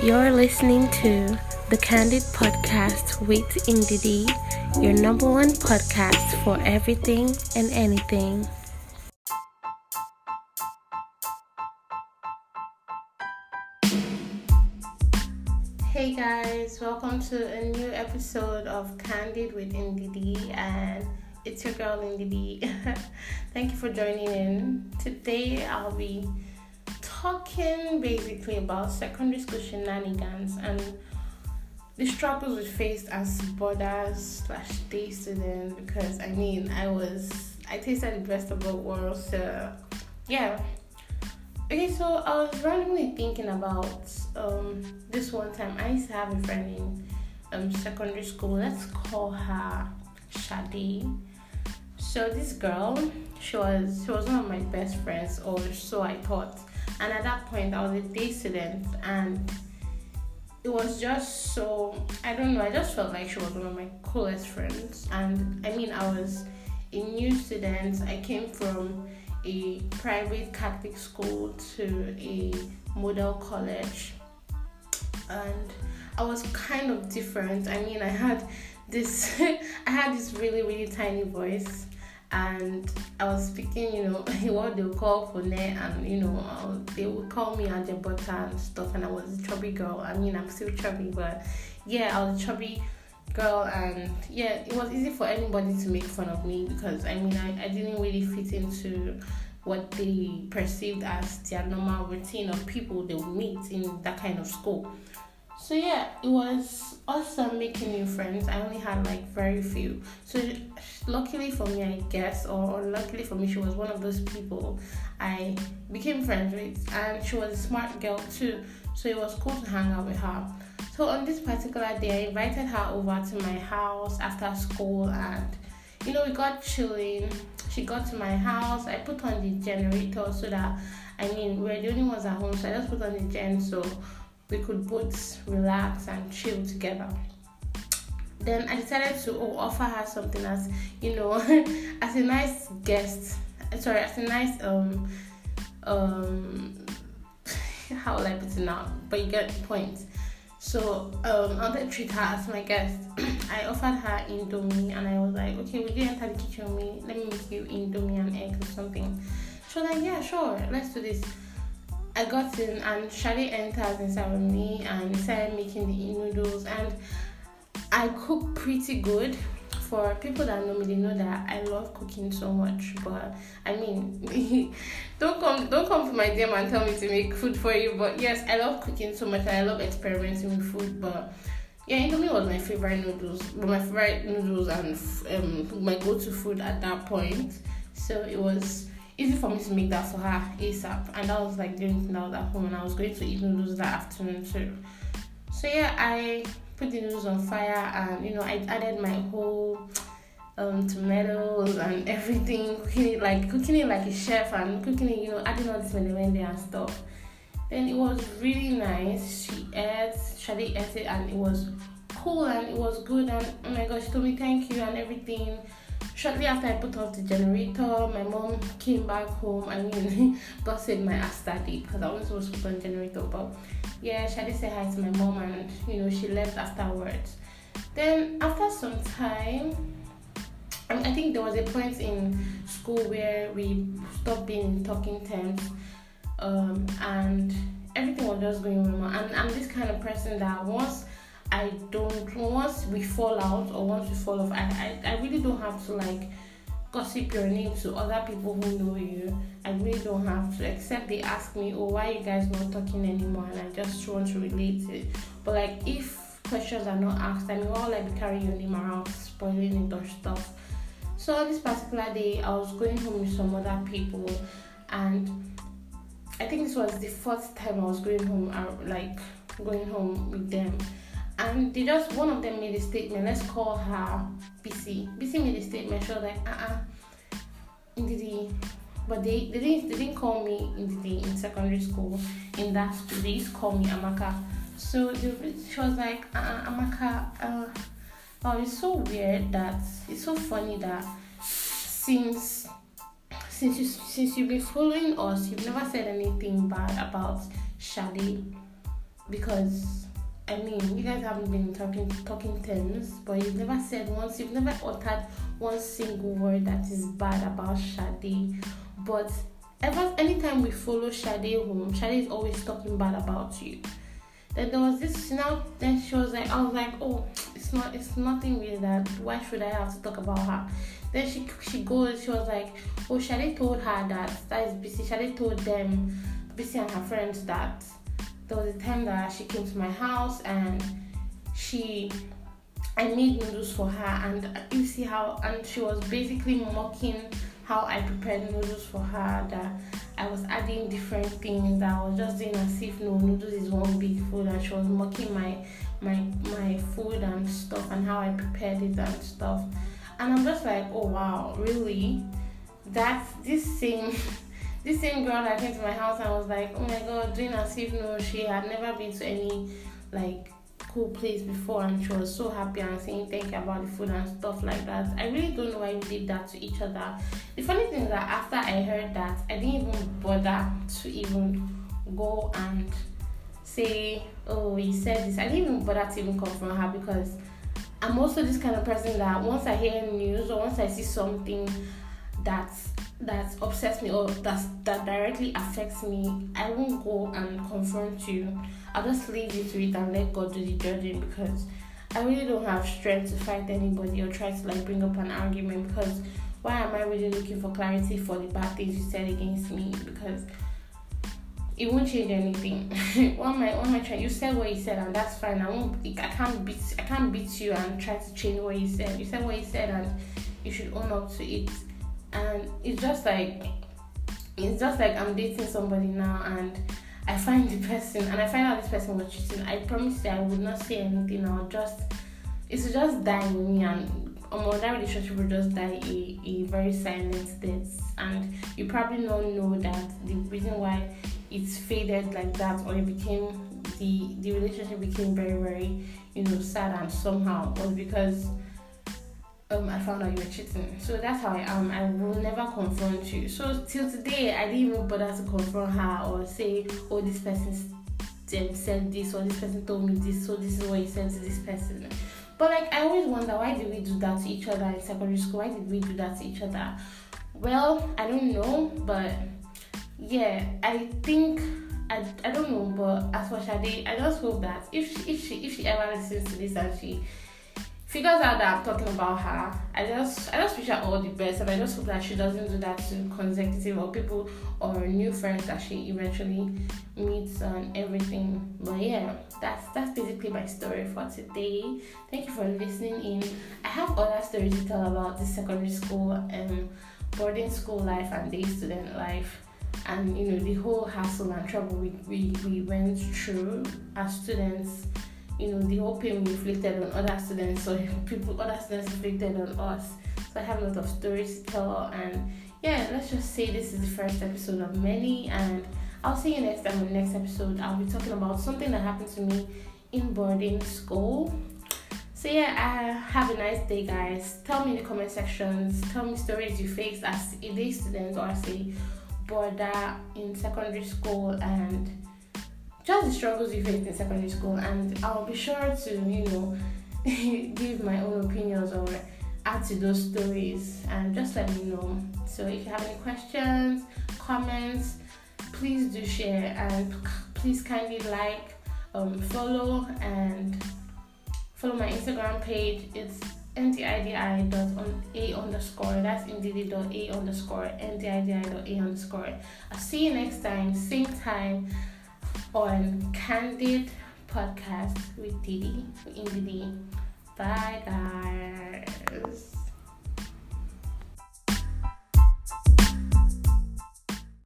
You're listening to the Candid Podcast with Indidi, your number one podcast for everything and anything. Hey guys, welcome to a new episode of Candid with Indidi, and it's your girl Indidi. Thank you for joining in. Today I'll be talking basically about secondary school shenanigans and the struggles we faced as boarders slash day students because I mean I was I tasted the best of both worlds so yeah. Okay so I was randomly thinking about um this one time I used to have a friend in um secondary school let's call her Shadi so this girl she was she was one of my best friends or so I thought and at that point I was a day student and it was just so I don't know, I just felt like she was one of my coolest friends and I mean I was a new student. I came from a private Catholic school to a model college and I was kind of different. I mean I had this I had this really really tiny voice and I was speaking, you know, what they would call for net, and you know, uh, they would call me Butter and stuff, and I was a chubby girl. I mean, I'm still chubby, but yeah, I was a chubby girl, and yeah, it was easy for anybody to make fun of me because I mean, I, I didn't really fit into what they perceived as their normal routine of people they would meet in that kind of school. So yeah, it was awesome making new friends. I only had like very few. So luckily for me, I guess, or luckily for me, she was one of those people I became friends with, and she was a smart girl too. So it was cool to hang out with her. So on this particular day, I invited her over to my house after school, and you know we got chilling. She got to my house. I put on the generator so that I mean we're the only ones at home, so I just put on the gen so we could both relax and chill together. Then I decided to oh, offer her something as you know, as a nice guest. Sorry, as a nice um um how will I put it now? But you get the point. So um, I wanted to treat her as my guest. I offered her indomie and I was like, okay, would you enter the kitchen with me? Let me make you indomie and eggs or something. She was like, yeah, sure, let's do this. I got in and Shadi enters inside with me and started making the noodles and I cook pretty good. For people that know me, they know that I love cooking so much. But I mean, don't come, don't come to my DM and tell me to make food for you. But yes, I love cooking so much. and I love experimenting with food. But yeah, Indomie was my favorite noodles, but my favorite noodles and um, my go-to food at that point. So it was easy for me to make that for her ASAP. And that was like the only thing that was at home, and I was going to eat noodles that afternoon too. So yeah, I put the noodles on fire, and you know, I added my whole um, tomatoes and everything, cooking it like cooking it like a chef, and cooking it, you know, adding all this melende and stuff. Then it was really nice. She ate, Shadi ate it, and it was cool and it was good. And oh my gosh, she told me thank you and everything shortly after I put off the generator, my mom came back home. I mean, saved my ass that day because I wasn't supposed to put on generator. But yeah, Shadi said hi to my mom and you know she left afterwards. Then after some time, I think there was a point in school where we stopped being talking terms, um, and everything was just going wrong. And I'm this kind of person that once I don't once we fall out or once we fall off, I, I, I really don't have to like gossip your name to other people who know you. I really don't have to, except they ask me, Oh, why you guys not talking anymore? And I just want to relate it. But like if questions are not asked, I mean why will I be carrying your name around spoiling it or stuff? So this particular day I was going home with some other people and I think this was the first time I was going home uh, like going home with them and they just one of them made a statement. Let's call her BC. BC made a statement. She was like, uh uh-uh, Indidi. But they, they didn't they didn't call me Indidi in secondary school. In that school, they used to call me Amaka. So they, she was like, uh uh Amaka. Uh, oh, it's so weird that it's so funny that since since you since you've been following us, you've never said anything bad about Shadi because I mean, you guys haven't been talking talking terms, but you've never said once, you've never uttered one single word that is bad about Shade. But ever anytime we follow Shade home, Shade is always talking bad about you. Then there was this know then she was like I was like, Oh, it's not it's nothing really that why should I have to talk about her? Then she she goes, she was like, Oh, Shade told her that that is busy. Shade told them, Busy and her friends that there was a time that she came to my house and she I made noodles for her and you see how and she was basically mocking how I prepared noodles for her that I was adding different things that I was just doing as if no noodles is one big food and she was mocking my my my food and stuff and how I prepared it and stuff. And I'm just like oh wow really? That's this same this same girl that came to my house and was like, oh my god, doing as if no, she had never been to any like cool place before and she was so happy and saying thank you about the food and stuff like that. I really don't know why we did that to each other. The funny thing is that after I heard that, I didn't even bother to even go and say, oh, he said this. I didn't even bother to even confront her because I'm also this kind of person that once I hear news or once I see something that's that upsets me or that that directly affects me, I won't go and confront you. I'll just leave you to it and let God do the judging because I really don't have strength to fight anybody or try to like bring up an argument because why am I really looking for clarity for the bad things you said against me? Because it won't change anything. what am I what am I trying you said what you said and that's fine. I won't I can't beat I can't beat you and try to change what you said. You said what you said and you should own up to it and it's just like it's just like I'm dating somebody now and I find the person and I find out this person was cheating. I promise you I would not say anything. I'll just it's just in me and um, that relationship will just die a, a very silent death. And you probably don't know that the reason why it's faded like that or it became the the relationship became very very you know sad and somehow was because um, I found out you were cheating. So that's how I am. I will never confront you. So till today, I didn't even bother to confront her or say, oh, this person said this or this person told me this, so this is what you said to this person. But like, I always wonder why did we do that to each other in secondary school? Why did we do that to each other? Well, I don't know, but yeah, I think I, I don't know, but as for Shade, I just hope that if she, if she if she ever listens to this and she figures out that I'm talking about her, I just I just wish her all the best and I just hope that she doesn't do that to consecutive or people or new friends that she eventually meets and everything. But yeah, that's that's basically my story for today. Thank you for listening in. I have other stories to tell about the secondary school and boarding school life and day student life and you know the whole hassle and trouble we, we, we went through as students you know, the whole pain we inflicted on other students or people, other students inflicted on us. So I have a lot of stories to tell, and yeah, let's just say this is the first episode of many, and I'll see you next time in the next episode. I'll be talking about something that happened to me in boarding school. So yeah, uh, have a nice day, guys. Tell me in the comment sections. Tell me stories you faced as a day student or as a boarder in secondary school and just the struggles you faced in secondary school, and I'll be sure to, you know, give my own opinions or add to those stories and just let me know. So if you have any questions, comments, please do share and please kindly like, um, follow and follow my Instagram page. It's ndidi.a underscore. That's ndidi.a underscore. ndidi.a underscore. I'll see you next time, same time on Candid Podcast with Didi. In Didi. Bye, guys.